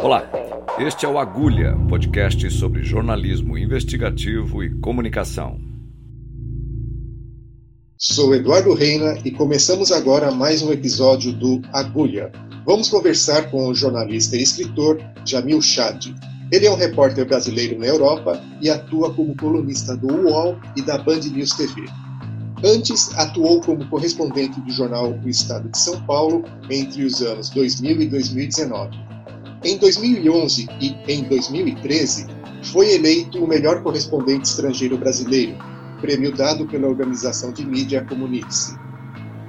Olá, este é o Agulha, podcast sobre jornalismo investigativo e comunicação. Sou Eduardo Reina e começamos agora mais um episódio do Agulha. Vamos conversar com o jornalista e escritor Jamil Chad. Ele é um repórter brasileiro na Europa e atua como colunista do UOL e da Band News TV. Antes, atuou como correspondente do jornal O Estado de São Paulo entre os anos 2000 e 2019. Em 2011 e em 2013, foi eleito o melhor correspondente estrangeiro brasileiro, prêmio dado pela organização de mídia Comunique-se.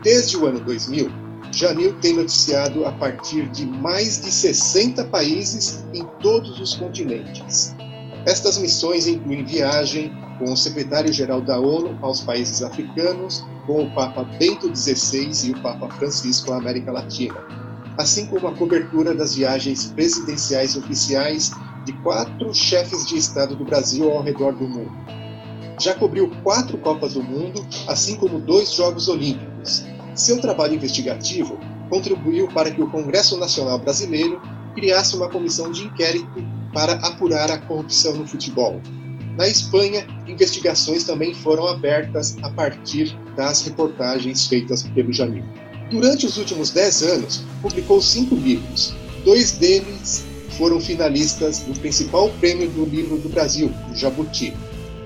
Desde o ano 2000, Jamil tem noticiado a partir de mais de 60 países em todos os continentes. Estas missões incluem viagem com o secretário-geral da ONU aos países africanos, com o Papa Bento XVI e o Papa Francisco à América Latina assim como a cobertura das viagens presidenciais oficiais de quatro chefes de Estado do Brasil ao redor do mundo. Já cobriu quatro Copas do Mundo, assim como dois Jogos Olímpicos. Seu trabalho investigativo contribuiu para que o Congresso Nacional Brasileiro criasse uma comissão de inquérito para apurar a corrupção no futebol. Na Espanha, investigações também foram abertas a partir das reportagens feitas pelo Jamil. Durante os últimos dez anos, publicou cinco livros. Dois deles foram finalistas do principal prêmio do livro do Brasil, o Jabuti.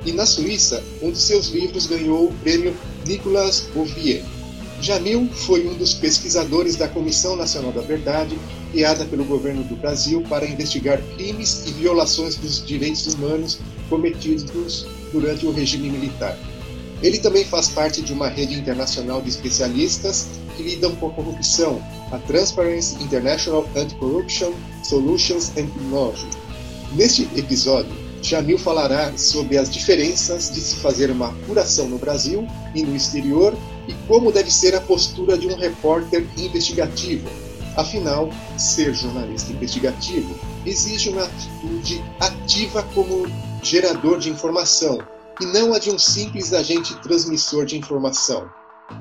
E na Suíça, um de seus livros ganhou o prêmio Nicolas Bouvier. Jamil foi um dos pesquisadores da Comissão Nacional da Verdade, criada pelo governo do Brasil para investigar crimes e violações dos direitos humanos cometidos durante o regime militar. Ele também faz parte de uma rede internacional de especialistas que lidam com a corrupção, a Transparency International Anti-Corruption Solutions and Technology. Neste episódio, Jamil falará sobre as diferenças de se fazer uma apuração no Brasil e no exterior e como deve ser a postura de um repórter investigativo. Afinal, ser jornalista investigativo exige uma atitude ativa como gerador de informação e não a de um simples agente transmissor de informação.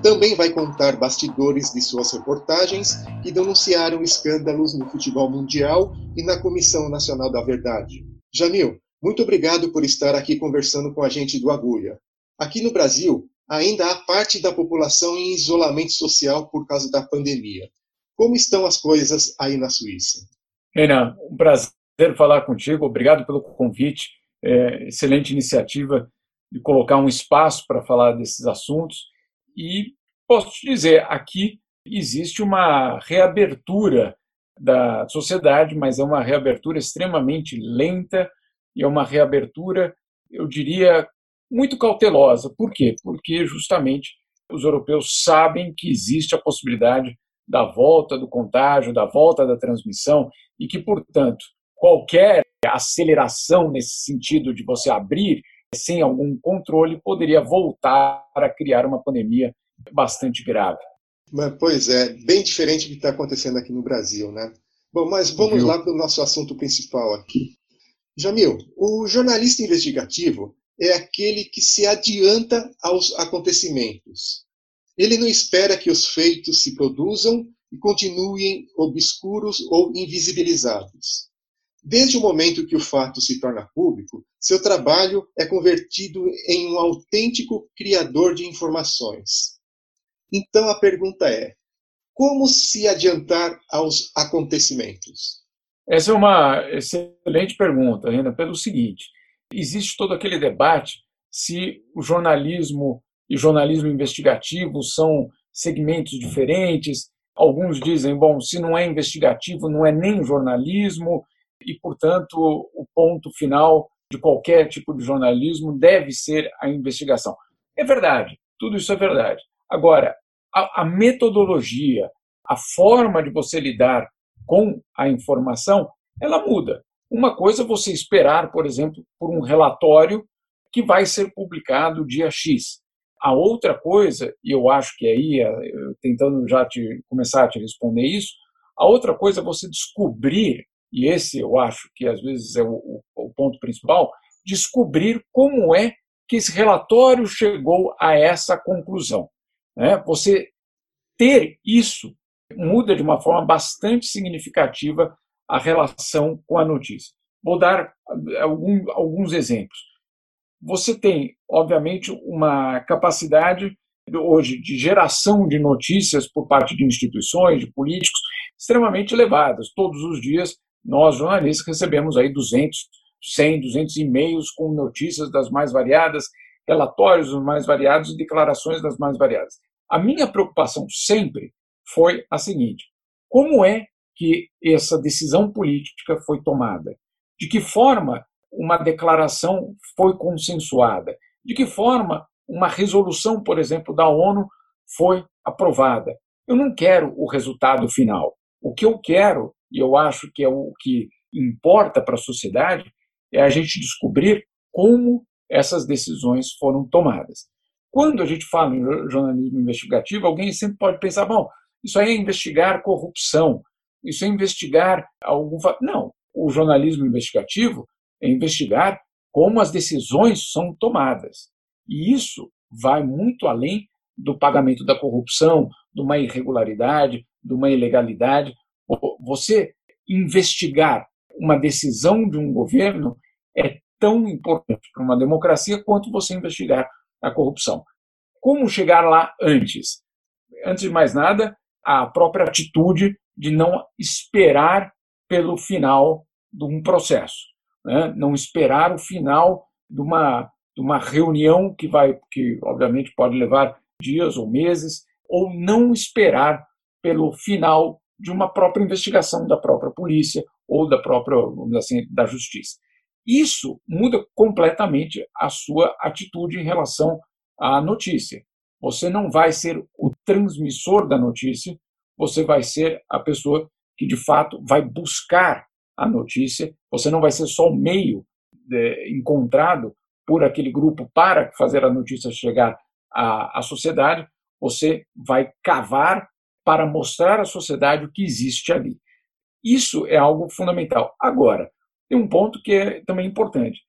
Também vai contar bastidores de suas reportagens que denunciaram escândalos no futebol mundial e na Comissão Nacional da Verdade. Jamil, muito obrigado por estar aqui conversando com a gente do Agulha. Aqui no Brasil, ainda há parte da população em isolamento social por causa da pandemia. Como estão as coisas aí na Suíça? Renan, um prazer falar contigo. Obrigado pelo convite. É, excelente iniciativa de colocar um espaço para falar desses assuntos. E posso te dizer, aqui existe uma reabertura da sociedade, mas é uma reabertura extremamente lenta e é uma reabertura, eu diria, muito cautelosa. Por quê? Porque justamente os europeus sabem que existe a possibilidade da volta do contágio, da volta da transmissão e que, portanto, qualquer aceleração nesse sentido de você abrir sem algum controle, poderia voltar a criar uma pandemia bastante grave. Mas, pois é, bem diferente do que está acontecendo aqui no Brasil, né? Bom, mas vamos Viu? lá para o nosso assunto principal aqui. Jamil, o jornalista investigativo é aquele que se adianta aos acontecimentos. Ele não espera que os feitos se produzam e continuem obscuros ou invisibilizados. Desde o momento que o fato se torna público, seu trabalho é convertido em um autêntico criador de informações. Então a pergunta é: como se adiantar aos acontecimentos? Essa é uma excelente pergunta, Renan, pelo seguinte: existe todo aquele debate se o jornalismo e jornalismo investigativo são segmentos diferentes. Alguns dizem, bom, se não é investigativo, não é nem jornalismo, e, portanto, o ponto final de qualquer tipo de jornalismo deve ser a investigação. É verdade, tudo isso é verdade. Agora, a, a metodologia, a forma de você lidar com a informação, ela muda. Uma coisa é você esperar, por exemplo, por um relatório que vai ser publicado dia X. A outra coisa, e eu acho que aí, tentando já te, começar a te responder isso, a outra coisa é você descobrir e esse eu acho que às vezes é o, o ponto principal, descobrir como é que esse relatório chegou a essa conclusão. Né? Você ter isso muda de uma forma bastante significativa a relação com a notícia. Vou dar algum, alguns exemplos. Você tem, obviamente, uma capacidade hoje de geração de notícias por parte de instituições, de políticos, extremamente elevadas. Todos os dias, nós, jornalistas, recebemos aí 200, 100, 200 e-mails com notícias das mais variadas, relatórios dos mais variados e declarações das mais variadas. A minha preocupação sempre foi a seguinte: como é que essa decisão política foi tomada? De que forma uma declaração foi consensuada? De que forma uma resolução, por exemplo, da ONU foi aprovada? Eu não quero o resultado final. O que eu quero, e eu acho que é o que importa para a sociedade, é a gente descobrir como essas decisões foram tomadas. Quando a gente fala em jornalismo investigativo, alguém sempre pode pensar: bom, isso aí é investigar corrupção, isso é investigar algum. Não, o jornalismo investigativo é investigar como as decisões são tomadas. E isso vai muito além do pagamento da corrupção, de uma irregularidade, de uma ilegalidade. Você investigar uma decisão de um governo é tão importante para uma democracia quanto você investigar a corrupção. Como chegar lá antes? Antes de mais nada, a própria atitude de não esperar pelo final de um processo, né? não esperar o final de uma, de uma reunião que vai, que obviamente pode levar dias ou meses, ou não esperar pelo final de uma própria investigação da própria polícia ou da própria, vamos assim, da justiça. Isso muda completamente a sua atitude em relação à notícia. Você não vai ser o transmissor da notícia, você vai ser a pessoa que de fato vai buscar a notícia, você não vai ser só o meio de, encontrado por aquele grupo para fazer a notícia chegar à, à sociedade, você vai cavar para mostrar à sociedade o que existe ali. Isso é algo fundamental. Agora, tem um ponto que é também importante.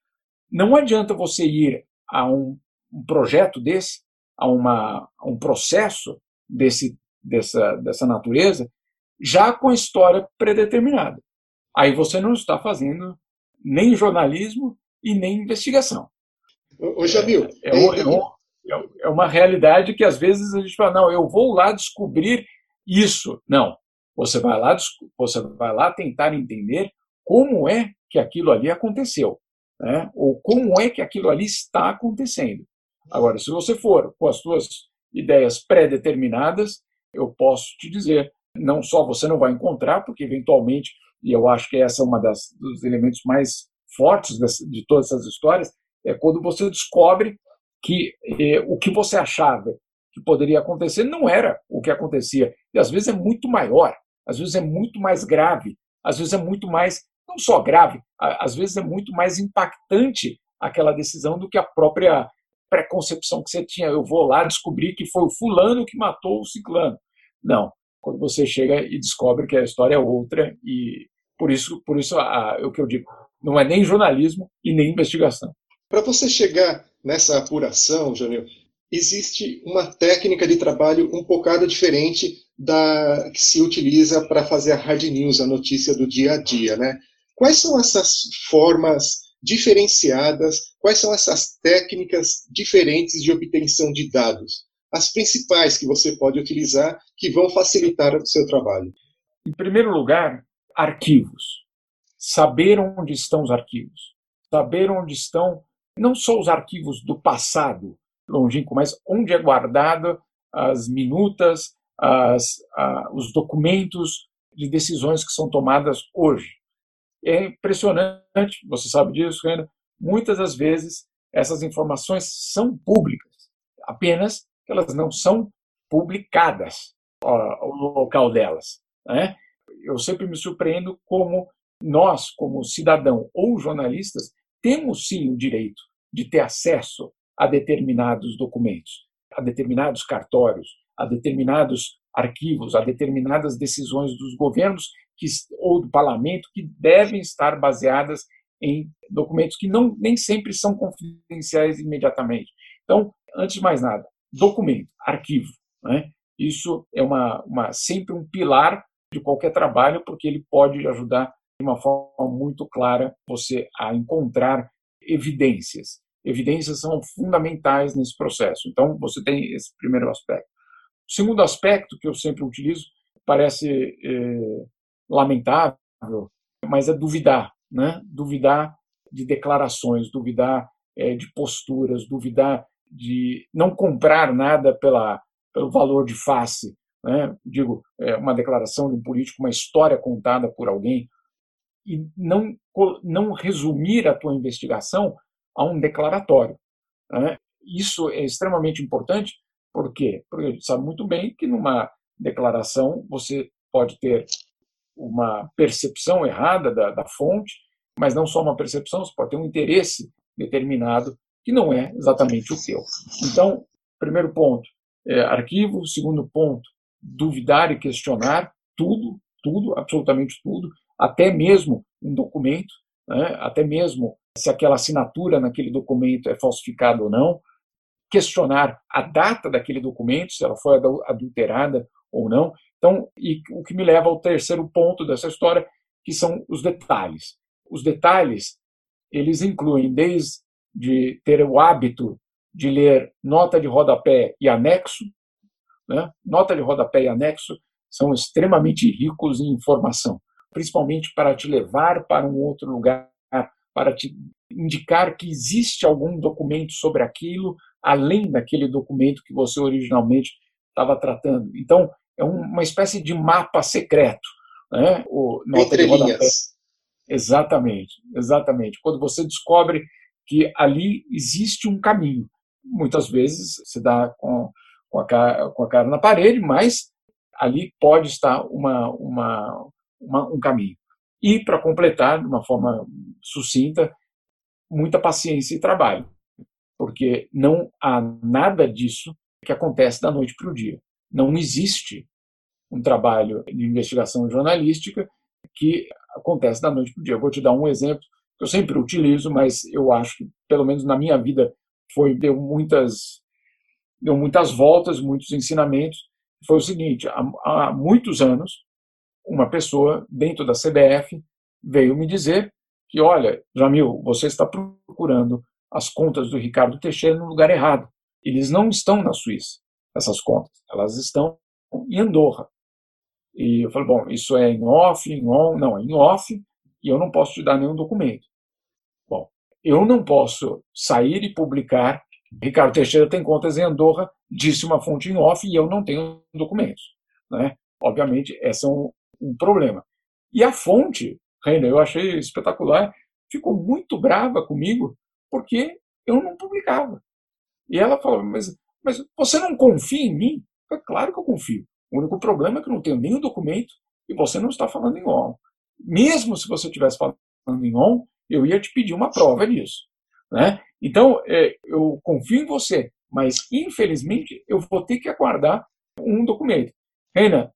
Não adianta você ir a um, um projeto desse a, uma, a um processo desse, dessa, dessa natureza já com a história predeterminada. Aí você não está fazendo nem jornalismo e nem investigação. Ô, Jamil, é, é, é, é, é, uma realidade que às vezes a gente fala, não, eu vou lá descobrir isso. Não, você vai lá, você vai lá tentar entender como é que aquilo ali aconteceu, né? ou como é que aquilo ali está acontecendo. Agora, se você for com as suas ideias pré-determinadas, eu posso te dizer, não só você não vai encontrar, porque eventualmente, e eu acho que essa é uma das dos elementos mais fortes de todas essas histórias, é quando você descobre que eh, o que você achava que poderia acontecer não era o que acontecia. E às vezes é muito maior, às vezes é muito mais grave, às vezes é muito mais, não só grave, às vezes é muito mais impactante aquela decisão do que a própria preconcepção que você tinha, eu vou lá descobrir que foi o fulano que matou o ciclano. Não, quando você chega e descobre que a história é outra e por isso, por isso a, é o que eu digo, não é nem jornalismo e nem investigação. Para você chegar nessa apuração, Janil, existe uma técnica de trabalho um bocado diferente da que se utiliza para fazer a hard news, a notícia do dia a dia, né? Quais são essas formas diferenciadas, quais são essas técnicas diferentes de obtenção de dados? As principais que você pode utilizar que vão facilitar o seu trabalho. Em primeiro lugar, arquivos. Saber onde estão os arquivos. Saber onde estão não só os arquivos do passado longínquo, mas onde é guardada as minutas, as, a, os documentos de decisões que são tomadas hoje. É impressionante, você sabe disso, Renan, muitas das vezes essas informações são públicas, apenas que elas não são publicadas, o local delas. Né? Eu sempre me surpreendo como nós, como cidadão ou jornalistas, temos sim o direito de ter acesso a determinados documentos, a determinados cartórios, a determinados arquivos, a determinadas decisões dos governos que, ou do parlamento que devem estar baseadas em documentos que não, nem sempre são confidenciais imediatamente. Então, antes de mais nada, documento, arquivo. Né? isso é uma, uma sempre um pilar de qualquer trabalho, porque ele pode ajudar de uma forma muito clara você a encontrar evidências. Evidências são fundamentais nesse processo. Então, você tem esse primeiro aspecto. O segundo aspecto que eu sempre utilizo parece é, lamentável, mas é duvidar, né? Duvidar de declarações, duvidar é, de posturas, duvidar de não comprar nada pela, pelo valor de face. Né? Digo, é uma declaração de um político, uma história contada por alguém, e não, não resumir a tua investigação a um declaratório. Né? Isso é extremamente importante, por quê? Porque a gente sabe muito bem que numa declaração você pode ter uma percepção errada da, da fonte, mas não só uma percepção, você pode ter um interesse determinado que não é exatamente o teu. Então, primeiro ponto, é, arquivo. Segundo ponto, duvidar e questionar tudo, tudo, absolutamente tudo, até mesmo um documento, né, até mesmo se aquela assinatura naquele documento é falsificada ou não, questionar a data daquele documento, se ela foi adulterada ou não. Então, e o que me leva ao terceiro ponto dessa história, que são os detalhes. Os detalhes, eles incluem desde de ter o hábito de ler nota de rodapé e anexo. Né? Nota de rodapé e anexo são extremamente ricos em informação, principalmente para te levar para um outro lugar, para te indicar que existe algum documento sobre aquilo, além daquele documento que você originalmente estava tratando. Então, é uma espécie de mapa secreto. Né? O nota Entre de rodapé. Linhas. Exatamente, exatamente. Quando você descobre que ali existe um caminho. Muitas vezes se dá com, com, a, cara, com a cara na parede, mas ali pode estar uma, uma, uma um caminho. E, para completar, de uma forma sucinta, muita paciência e trabalho, porque não há nada disso que acontece da noite para o dia. Não existe um trabalho de investigação jornalística que acontece da noite para o dia. Eu vou te dar um exemplo eu sempre utilizo, mas eu acho que, pelo menos na minha vida, foi deu muitas deu muitas voltas, muitos ensinamentos. Foi o seguinte: há, há muitos anos, uma pessoa dentro da CBF veio me dizer que, olha, Jamil, você está procurando as contas do Ricardo Teixeira no lugar errado. Eles não estão na Suíça, essas contas. Elas estão em Andorra. E eu falei, bom, isso é em off, em on? Não, é em off, e eu não posso te dar nenhum documento. Bom, eu não posso sair e publicar. Ricardo Teixeira tem contas em Andorra, disse uma fonte em off e eu não tenho documentos. Né? Obviamente, esse é um, um problema. E a fonte, Reina, eu achei espetacular, ficou muito brava comigo porque eu não publicava. E ela falou: Mas, mas você não confia em mim? Eu, claro que eu confio. O único problema é que eu não tenho nenhum documento e você não está falando em on mesmo se você estivesse falando em on, eu ia te pedir uma prova disso. Né? Então, é, eu confio em você, mas infelizmente eu vou ter que aguardar um documento. Reina,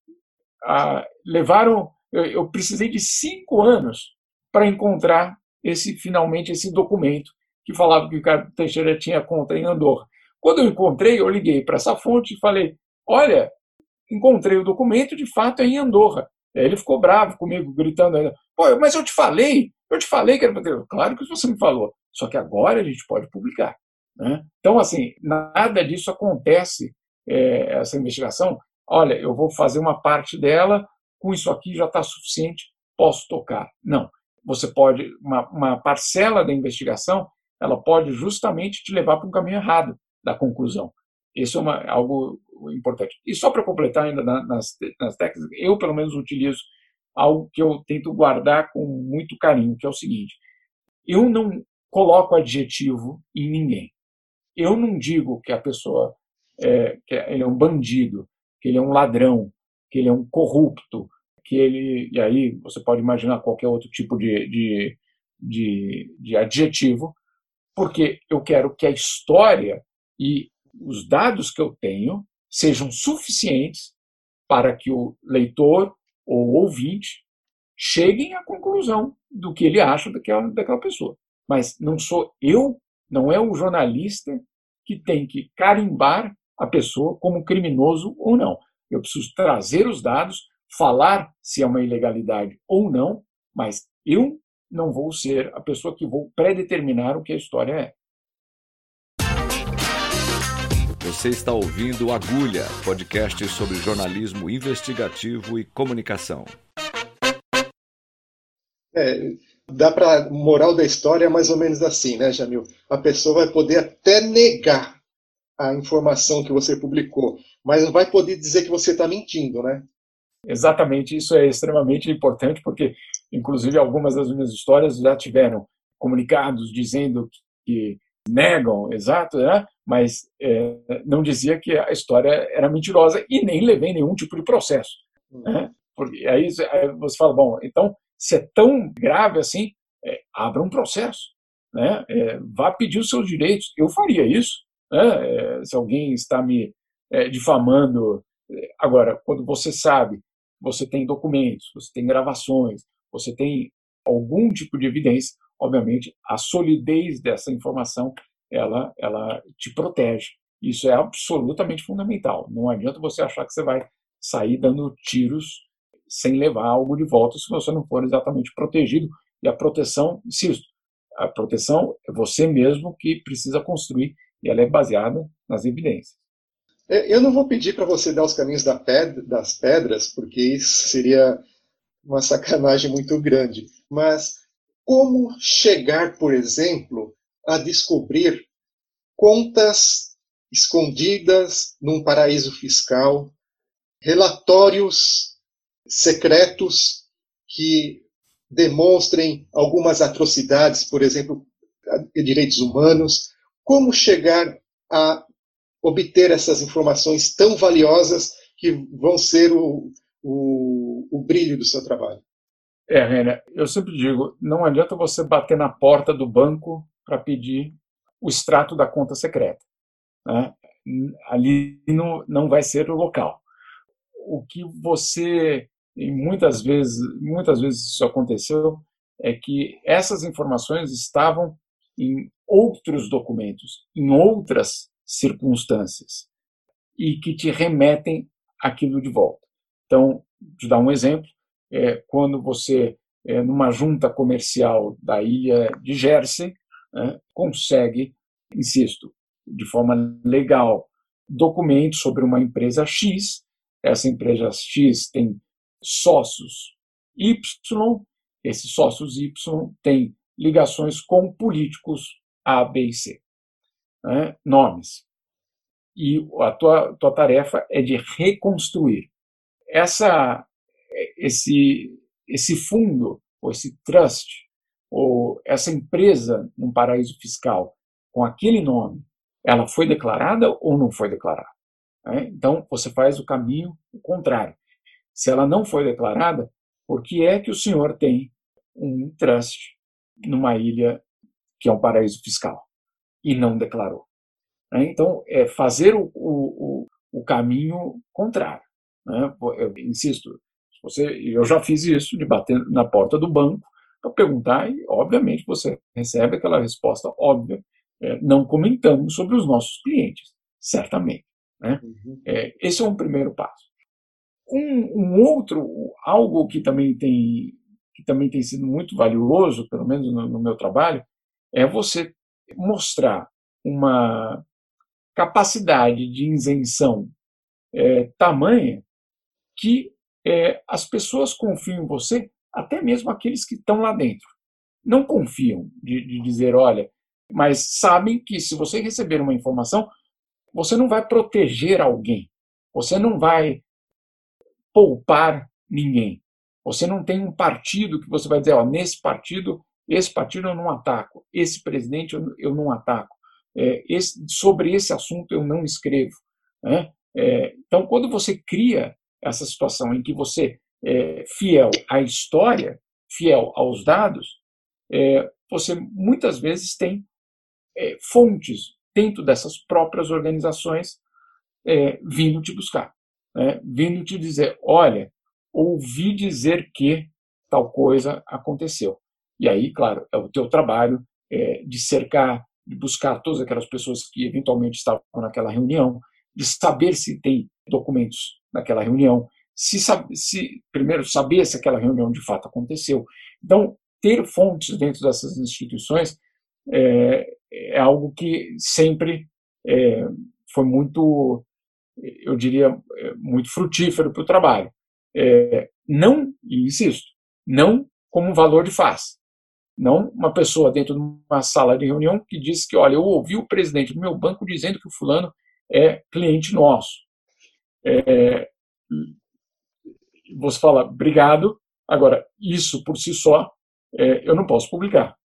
ah, levaram, eu, precisei de cinco anos para encontrar esse finalmente esse documento que falava que o Ricardo Teixeira tinha conta em Andorra. Quando eu encontrei, eu liguei para essa fonte e falei: Olha, encontrei o documento, de fato é em Andorra. Ele ficou bravo comigo, gritando. Pô, mas eu te falei, eu te falei que era para Claro que você me falou. Só que agora a gente pode publicar. Né? Então, assim, nada disso acontece, é, essa investigação. Olha, eu vou fazer uma parte dela, com isso aqui já está suficiente, posso tocar. Não. Você pode, uma, uma parcela da investigação, ela pode justamente te levar para um caminho errado da conclusão. Isso é uma, algo importante. E só para completar ainda nas, nas técnicas, eu pelo menos utilizo algo que eu tento guardar com muito carinho, que é o seguinte: eu não coloco adjetivo em ninguém. Eu não digo que a pessoa é, que ele é um bandido, que ele é um ladrão, que ele é um corrupto, que ele e aí você pode imaginar qualquer outro tipo de, de, de, de adjetivo, porque eu quero que a história e os dados que eu tenho sejam suficientes para que o leitor ou ouvinte cheguem à conclusão do que ele acha daquela, daquela pessoa. Mas não sou eu, não é o jornalista que tem que carimbar a pessoa como criminoso ou não. eu preciso trazer os dados, falar se é uma ilegalidade ou não, mas eu não vou ser a pessoa que vou predeterminar o que a história é. Você está ouvindo Agulha, podcast sobre jornalismo investigativo e comunicação. É, dá para moral da história é mais ou menos assim, né, Jamil? A pessoa vai poder até negar a informação que você publicou, mas não vai poder dizer que você está mentindo, né? Exatamente, isso é extremamente importante porque, inclusive, algumas das minhas histórias já tiveram comunicados dizendo que negam, exato, né? mas é, não dizia que a história era mentirosa e nem levei nenhum tipo de processo. Né? Porque aí, aí você fala, bom, então se é tão grave assim, é, abra um processo, né? É, vá pedir os seus direitos. Eu faria isso, né? É, se alguém está me é, difamando. É, agora, quando você sabe, você tem documentos, você tem gravações, você tem algum tipo de evidência, obviamente, a solidez dessa informação ela, ela te protege. Isso é absolutamente fundamental. Não adianta você achar que você vai sair dando tiros sem levar algo de volta se você não for exatamente protegido. E a proteção, insisto, a proteção é você mesmo que precisa construir e ela é baseada nas evidências. É, eu não vou pedir para você dar os caminhos das pedras, porque isso seria uma sacanagem muito grande. Mas como chegar, por exemplo, a descobrir contas escondidas num paraíso fiscal, relatórios secretos que demonstrem algumas atrocidades, por exemplo, direitos humanos. Como chegar a obter essas informações tão valiosas que vão ser o, o, o brilho do seu trabalho? É, René, eu sempre digo, não adianta você bater na porta do banco para pedir o extrato da conta secreta. Né? Ali não, não vai ser o local. O que você e muitas vezes, muitas vezes isso aconteceu, é que essas informações estavam em outros documentos, em outras circunstâncias, e que te remetem aquilo de volta. Então, te dar um exemplo, é, quando você, é, numa junta comercial da ilha de Jersey, né, consegue, insisto, de forma legal, documentos sobre uma empresa X, essa empresa X tem sócios Y, esses sócios Y têm ligações com políticos A, B e C. Né? Nomes. E a tua, tua tarefa é de reconstruir. Essa, esse, esse fundo, ou esse trust, ou essa empresa num paraíso fiscal com aquele nome, ela foi declarada ou não foi declarada? Né? Então, você faz o caminho contrário. Se ela não foi declarada, por que é que o senhor tem um trust numa ilha que é um paraíso fiscal e não declarou? Né? Então, é fazer o, o, o caminho contrário. Né? Eu insisto, você, eu já fiz isso de bater na porta do banco para perguntar e, obviamente, você recebe aquela resposta óbvia. É, não comentamos sobre os nossos clientes, certamente. Né? Uhum. É, esse é um primeiro passo. Um, um, outro, algo que também tem que também tem sido muito valioso, pelo menos no, no meu trabalho, é você mostrar uma capacidade de isenção é, tamanha que é, as pessoas confiam em você, até mesmo aqueles que estão lá dentro. Não confiam de, de dizer, olha, mas sabem que se você receber uma informação, você não vai proteger alguém, você não vai poupar ninguém. Você não tem um partido que você vai dizer, ó, nesse partido, esse partido eu não ataco, esse presidente eu, eu não ataco, é, esse, sobre esse assunto eu não escrevo. Né? É, então, quando você cria essa situação em que você é fiel à história, fiel aos dados, é, você muitas vezes tem é, fontes dentro dessas próprias organizações é, vindo te buscar né, vindo te dizer: olha, ouvi dizer que tal coisa aconteceu. E aí, claro, é o teu trabalho é, de cercar, de buscar todas aquelas pessoas que eventualmente estavam naquela reunião, de saber se tem documentos naquela reunião, se, se primeiro saber se aquela reunião de fato aconteceu. Então, ter fontes dentro dessas instituições é, é algo que sempre é, foi muito, eu diria, é, muito frutífero para o trabalho. É, não, e insisto, não como valor de face. Não uma pessoa dentro de uma sala de reunião que diz que, olha, eu ouvi o presidente do meu banco dizendo que o fulano é cliente nosso. É, você fala, obrigado. Agora, isso por si só, é, eu não posso publicar.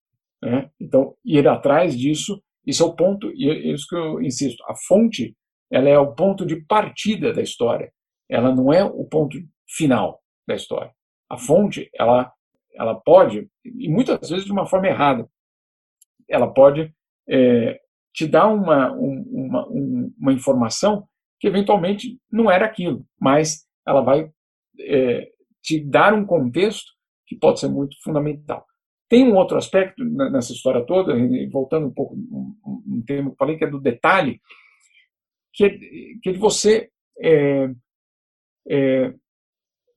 Né? Então, ir atrás disso, isso é o ponto, e é isso que eu insisto, a fonte, ela é o ponto de partida da história. Ela não é o ponto final da história. A fonte, ela, ela pode, e muitas vezes de uma forma errada, ela pode é, te dar uma, uma, uma informação que eventualmente não era aquilo, mas ela vai é, te dar um contexto que pode ser muito fundamental. Tem um outro aspecto nessa história toda, voltando um pouco um, um tema que eu falei, que é do detalhe, que é, que é de você é, é,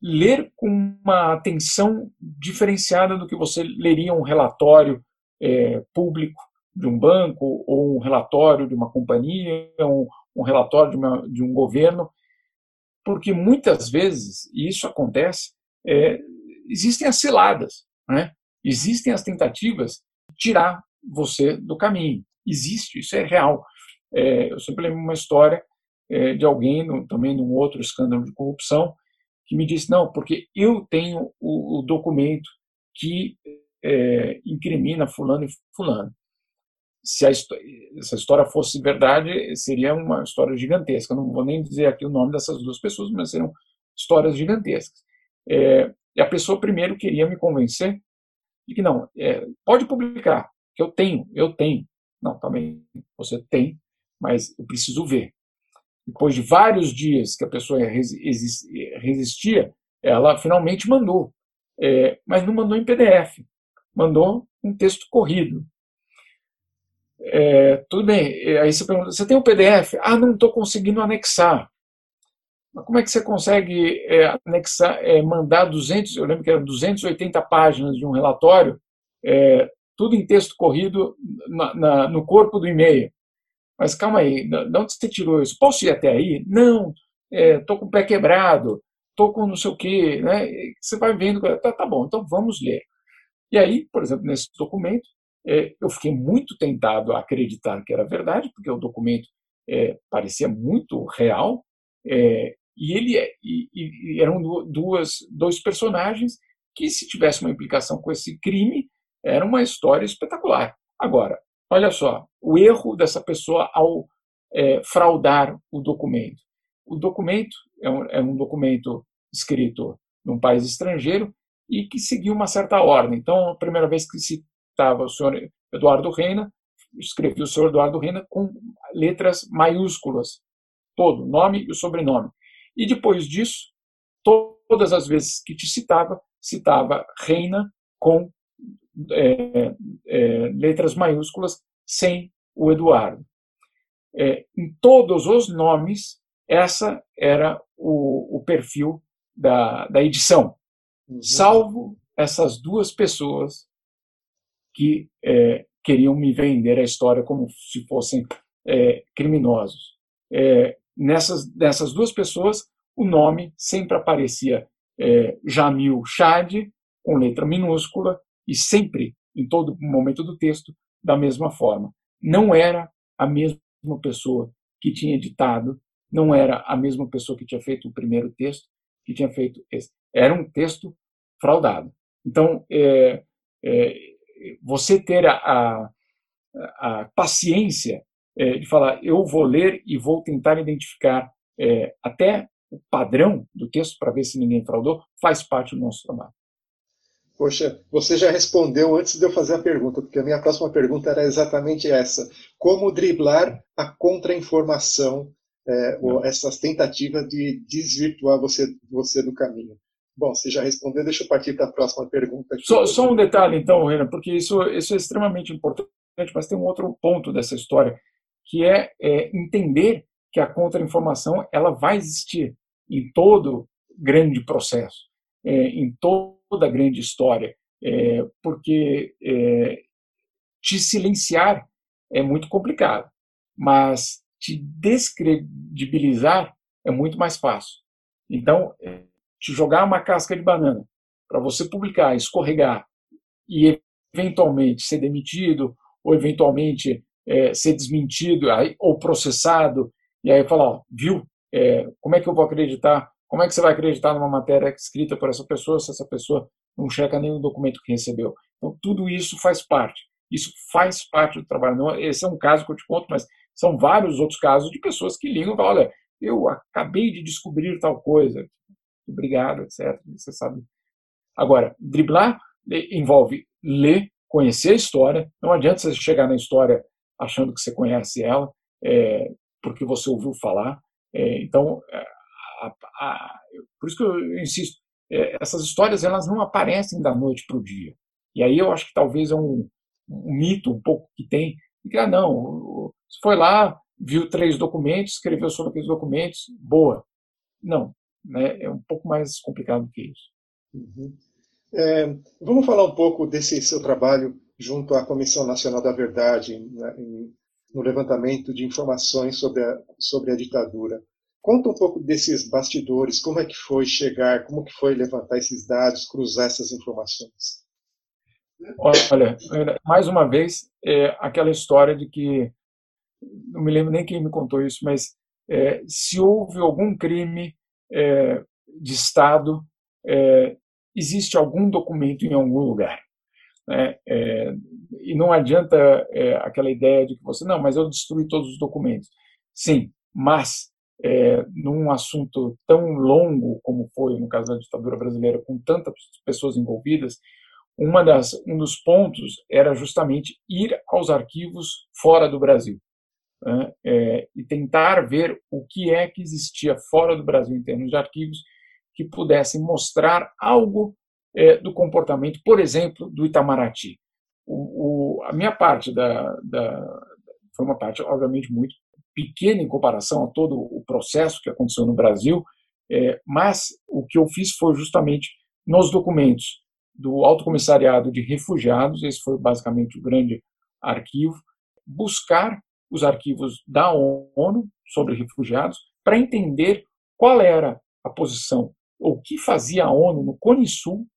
ler com uma atenção diferenciada do que você leria um relatório é, público de um banco ou um relatório de uma companhia, um, um relatório de, uma, de, um governo, porque muitas vezes, e isso acontece, é, existem as ciladas, né? existem as tentativas de tirar você do caminho. Existe, isso é real. É, eu sempre lembro uma história é, de alguém, no, também num outro escândalo de corrupção, que me disse: não, porque eu tenho o, o documento que é, incrimina Fulano e Fulano. Se a, história fosse verdade, seria uma história gigantesca. Não vou nem dizer aqui o nome dessas duas pessoas, mas seriam histórias gigantescas. É, e a pessoa primeiro queria me convencer de que não, é, pode publicar, que eu tenho, eu tenho. Não, também, você tem, mas eu preciso ver depois de vários dias que a pessoa resistia, ela finalmente mandou. É, mas não mandou em PDF, mandou um texto corrido. É, tudo bem, aí você pergunta, você tem um PDF? Ah, não estou conseguindo anexar. Mas como é que você consegue é, anexar, é, mandar 200, eu lembro que eram 280 páginas de um relatório, é, tudo em texto corrido na, na, no corpo do e-mail. Mas calma aí, de onde você tirou isso? Posso ir até aí? Não, estou é, com o pé quebrado, estou com não sei o quê. Né? Você vai vendo, tá, tá bom, então vamos ler. E aí, por exemplo, nesse documento, é, eu fiquei muito tentado a acreditar que era verdade, porque o documento é, parecia muito real, é, e ele é, e, e eram duas, dois personagens que, se tivesse uma implicação com esse crime, era uma história espetacular. Agora, Olha só, o erro dessa pessoa ao é, fraudar o documento. O documento é um, é um documento escrito num país estrangeiro e que seguiu uma certa ordem. Então, a primeira vez que citava o senhor Eduardo Reina, escrevia o senhor Eduardo Reina com letras maiúsculas, todo, nome e o sobrenome. E depois disso, todas as vezes que te citava, citava Reina com é, é, letras maiúsculas sem o Eduardo. É, em todos os nomes, essa era o, o perfil da, da edição, uhum. salvo essas duas pessoas que é, queriam me vender a história como se fossem é, criminosos. É, nessas, nessas duas pessoas, o nome sempre aparecia Jamil Chad, com letra minúscula, e sempre, em todo momento do texto, da mesma forma. Não era a mesma pessoa que tinha editado, não era a mesma pessoa que tinha feito o primeiro texto, que tinha feito esse. Era um texto fraudado. Então, é, é, você ter a, a, a paciência é, de falar, eu vou ler e vou tentar identificar é, até o padrão do texto para ver se ninguém fraudou, faz parte do nosso trabalho. Poxa, você já respondeu antes de eu fazer a pergunta, porque a minha próxima pergunta era exatamente essa: como driblar a contra-informação, é, ou essas tentativas de desvirtuar você, você do caminho? Bom, você já respondeu, deixa eu partir para a próxima pergunta. Só, só, um detalhe, então, Renan, porque isso, isso é extremamente importante, mas tem um outro ponto dessa história, que é, é entender que a contra-informação ela vai existir. em todo grande processo, é, em toda grande história, é, porque é, te silenciar é muito complicado, mas te descredibilizar é muito mais fácil. Então, é, te jogar uma casca de banana para você publicar, escorregar e eventualmente ser demitido ou eventualmente é, ser desmentido aí, ou processado e aí falar, ó, viu? É, como é que eu vou acreditar? Como é que você vai acreditar numa matéria escrita por essa pessoa se essa pessoa não checa nenhum documento que recebeu? Então tudo isso faz parte. Isso faz parte do trabalho. Não, esse é um caso que eu te conto, mas são vários outros casos de pessoas que ligam e falam, olha, eu acabei de descobrir tal coisa. Obrigado, etc. Você sabe. Agora, driblar envolve ler, conhecer a história. Não adianta você chegar na história achando que você conhece ela, é, porque você ouviu falar. É, então, é, a, a, por isso que eu insisto, é, essas histórias elas não aparecem da noite para o dia. E aí eu acho que talvez é um, um mito um pouco que tem, que, ah, não, foi lá, viu três documentos, escreveu sobre aqueles documentos, boa. Não, né, é um pouco mais complicado que isso. Uhum. É, vamos falar um pouco desse seu trabalho junto à Comissão Nacional da Verdade, né, no levantamento de informações sobre a, sobre a ditadura. Conta um pouco desses bastidores, como é que foi chegar, como que foi levantar esses dados, cruzar essas informações. Olha, mais uma vez, é aquela história de que, não me lembro nem quem me contou isso, mas é, se houve algum crime é, de Estado, é, existe algum documento em algum lugar. Né? É, e não adianta é, aquela ideia de que você, não, mas eu destruí todos os documentos. Sim, mas é, num assunto tão longo como foi no caso da ditadura brasileira, com tantas pessoas envolvidas, uma das, um dos pontos era justamente ir aos arquivos fora do Brasil né? é, e tentar ver o que é que existia fora do Brasil em termos de arquivos que pudessem mostrar algo é, do comportamento, por exemplo, do Itamaraty. O, o, a minha parte da, da, foi uma parte, obviamente, muito pequena em comparação a todo o processo que aconteceu no Brasil, é, mas o que eu fiz foi justamente nos documentos do Alto Comissariado de Refugiados, esse foi basicamente o grande arquivo, buscar os arquivos da ONU sobre refugiados para entender qual era a posição, ou que fazia a ONU no Cone Sul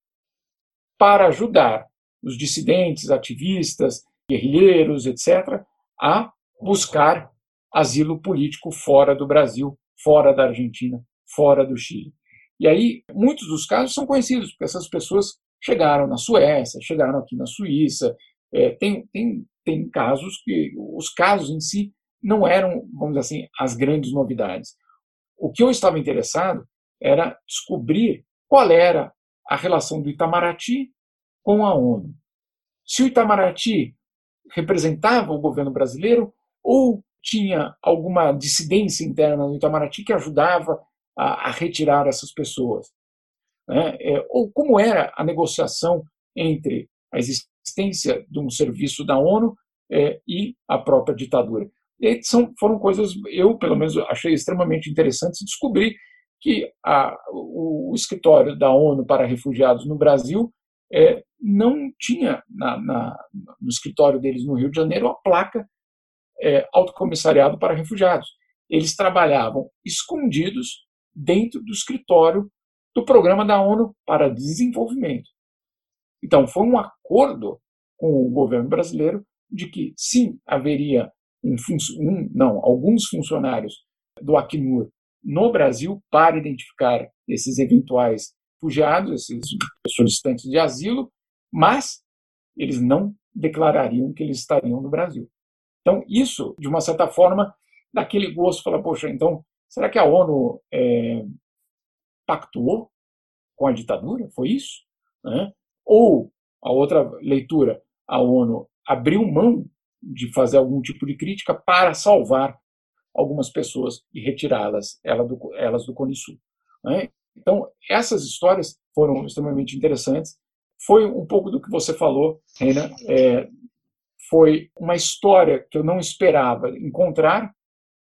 para ajudar os dissidentes, ativistas, guerrilheiros, etc., a buscar asilo político fora do Brasil, fora da Argentina, fora do Chile. E aí, muitos dos casos são conhecidos, porque essas pessoas chegaram na Suécia, chegaram aqui na Suíça. É, tem, tem, tem casos que os casos em si não eram, vamos dizer assim, as grandes novidades. O que eu estava interessado era descobrir qual era a relação do Itamaraty com a ONU. Se o Itamaraty representava o governo brasileiro ou tinha alguma dissidência interna no Itamaraty que ajudava a, a retirar essas pessoas. Né? É, ou como era a negociação entre a existência de um serviço da ONU é, e a própria ditadura. E são, foram coisas, eu pelo menos achei extremamente interessantes descobrir que a, o, escritório da ONU para refugiados no Brasil é, não tinha na, na, no escritório deles no Rio de Janeiro a placa é, Alto Comissariado para Refugiados. Eles trabalhavam escondidos dentro do escritório do Programa da ONU para Desenvolvimento. Então, foi um acordo com o governo brasileiro de que, sim, haveria um, um, não, alguns funcionários do Acnur no Brasil para identificar esses eventuais refugiados, esses solicitantes de asilo, mas eles não declarariam que eles estariam no Brasil. Então, isso, de uma certa forma, daquele gosto, fala, poxa, então, será que a ONU é, pactuou com a ditadura? Foi isso? Né? Ou, a outra leitura, a ONU abriu mão de fazer algum tipo de crítica para salvar algumas pessoas e retirá-las elas do, elas do Cone Sul. Né? Então, essas histórias foram extremamente interessantes. Foi um pouco do que você falou, Reina. É, foi uma história que eu não esperava encontrar,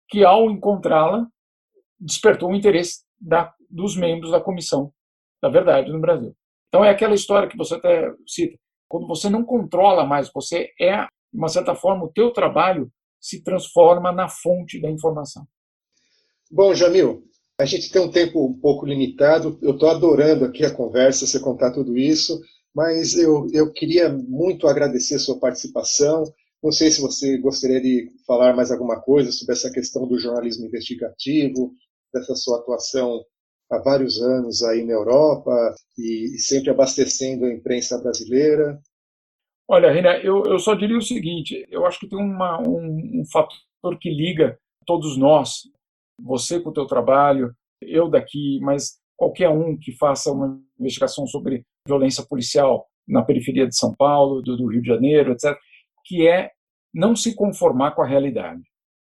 que ao encontrá-la despertou o interesse da, dos membros da comissão da verdade no Brasil. Então é aquela história que você até cita. Quando você não controla mais, você é, de uma certa forma, o teu trabalho se transforma na fonte da informação. Bom, Jamil, a gente tem um tempo um pouco limitado. Eu estou adorando aqui a conversa, você contar tudo isso, mas eu, eu queria muito agradecer a sua participação. Não sei se você gostaria de falar mais alguma coisa sobre essa questão do jornalismo investigativo, dessa sua atuação há vários anos aí na Europa e, sempre abastecendo a imprensa brasileira. Olha, Reina, eu, eu só diria o seguinte: eu acho que tem uma, um, um fator que liga todos nós, você com o teu trabalho, eu daqui, mas qualquer um que faça uma investigação sobre violência policial na periferia de São Paulo, do, do Rio de Janeiro, etc., que é não se conformar com a realidade.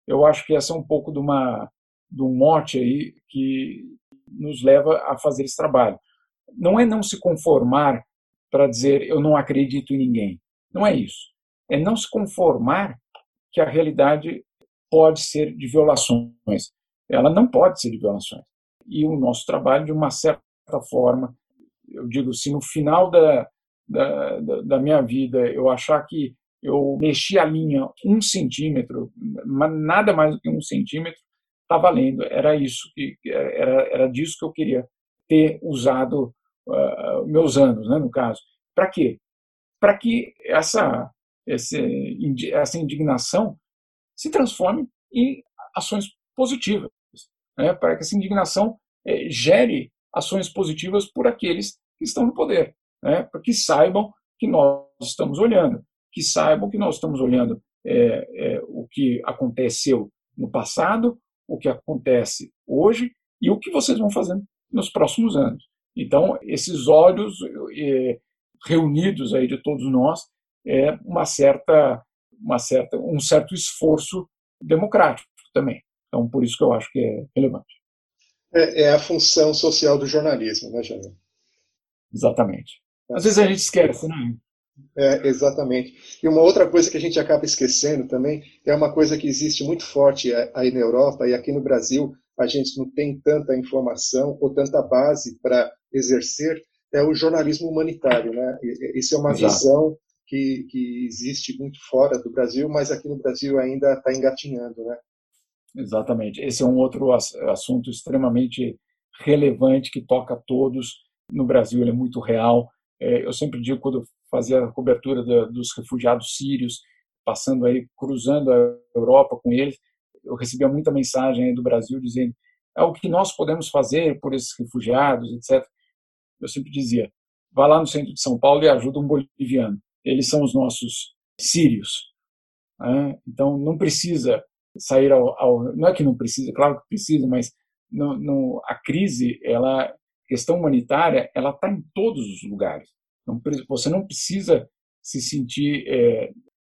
Eu acho que essa é um pouco de uma de um mote aí que nos leva a fazer esse trabalho. Não é não se conformar para dizer eu não acredito em ninguém. Não é isso. É não se conformar que a realidade pode ser de violações. Ela não pode ser de violações. E o nosso trabalho, de uma certa forma, eu digo, se no final da, da, da minha vida eu achar que eu mexi a linha um centímetro, nada mais do que um centímetro, está valendo. Era isso que era, era disso que eu queria ter usado uh, meus anos, né, no caso. Para quê? Para que essa, essa indignação se transforme em ações positivas, né, para que essa indignação eh, gere ações positivas por aqueles que estão no poder, né, para que saibam que nós estamos olhando, que saibam que nós estamos olhando é, é, o que aconteceu no passado, o que acontece hoje e o que vocês vão fazer nos próximos anos. Então, esses olhos é, reunidos aí de todos nós é uma certa, uma certa, um certo esforço democrático também. Então, por isso que eu acho que é relevante. É, é a função social do jornalismo, né, Jair? Exatamente. Às vezes a gente esquece, né? É, exatamente. E uma outra coisa que a gente acaba esquecendo também é uma coisa que existe muito forte aí na Europa e aqui no Brasil a gente não tem tanta informação ou tanta base para exercer é o jornalismo humanitário, né? Isso é uma Exato. visão que, que existe muito fora do Brasil, mas aqui no Brasil ainda está engatinhando, né? Exatamente. Esse é um outro assunto extremamente relevante que toca a todos. No Brasil ele é muito real. É, eu sempre digo quando fazia a cobertura dos refugiados sírios, passando aí, cruzando a Europa com eles, eu recebia muita mensagem do Brasil dizendo é o que nós podemos fazer por esses refugiados, etc. Eu sempre dizia, vá lá no centro de São Paulo e ajuda um boliviano. Eles são os nossos sírios. Né? Então, não precisa sair ao, ao, Não é que não precisa, claro que precisa, mas não, a crise, ela, questão humanitária, ela está em todos os lugares. Não, você não precisa se sentir é,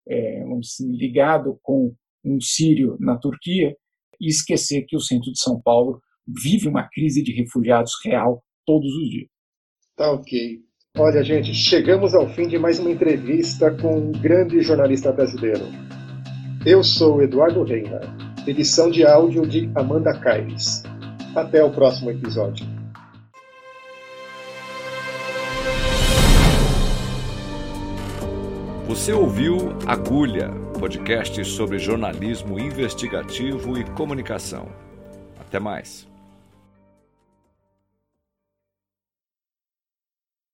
é, dizer, ligado com um sírio na Turquia e esquecer que o centro de São Paulo vive uma crise de refugiados real todos os dias. Tá ok. Olha, gente, chegamos ao fim de mais uma entrevista com um grande jornalista brasileiro. Eu sou Eduardo Reina, edição de áudio de Amanda Caires. Até o próximo episódio. Você ouviu Agulha, podcast sobre jornalismo investigativo e comunicação. Até mais.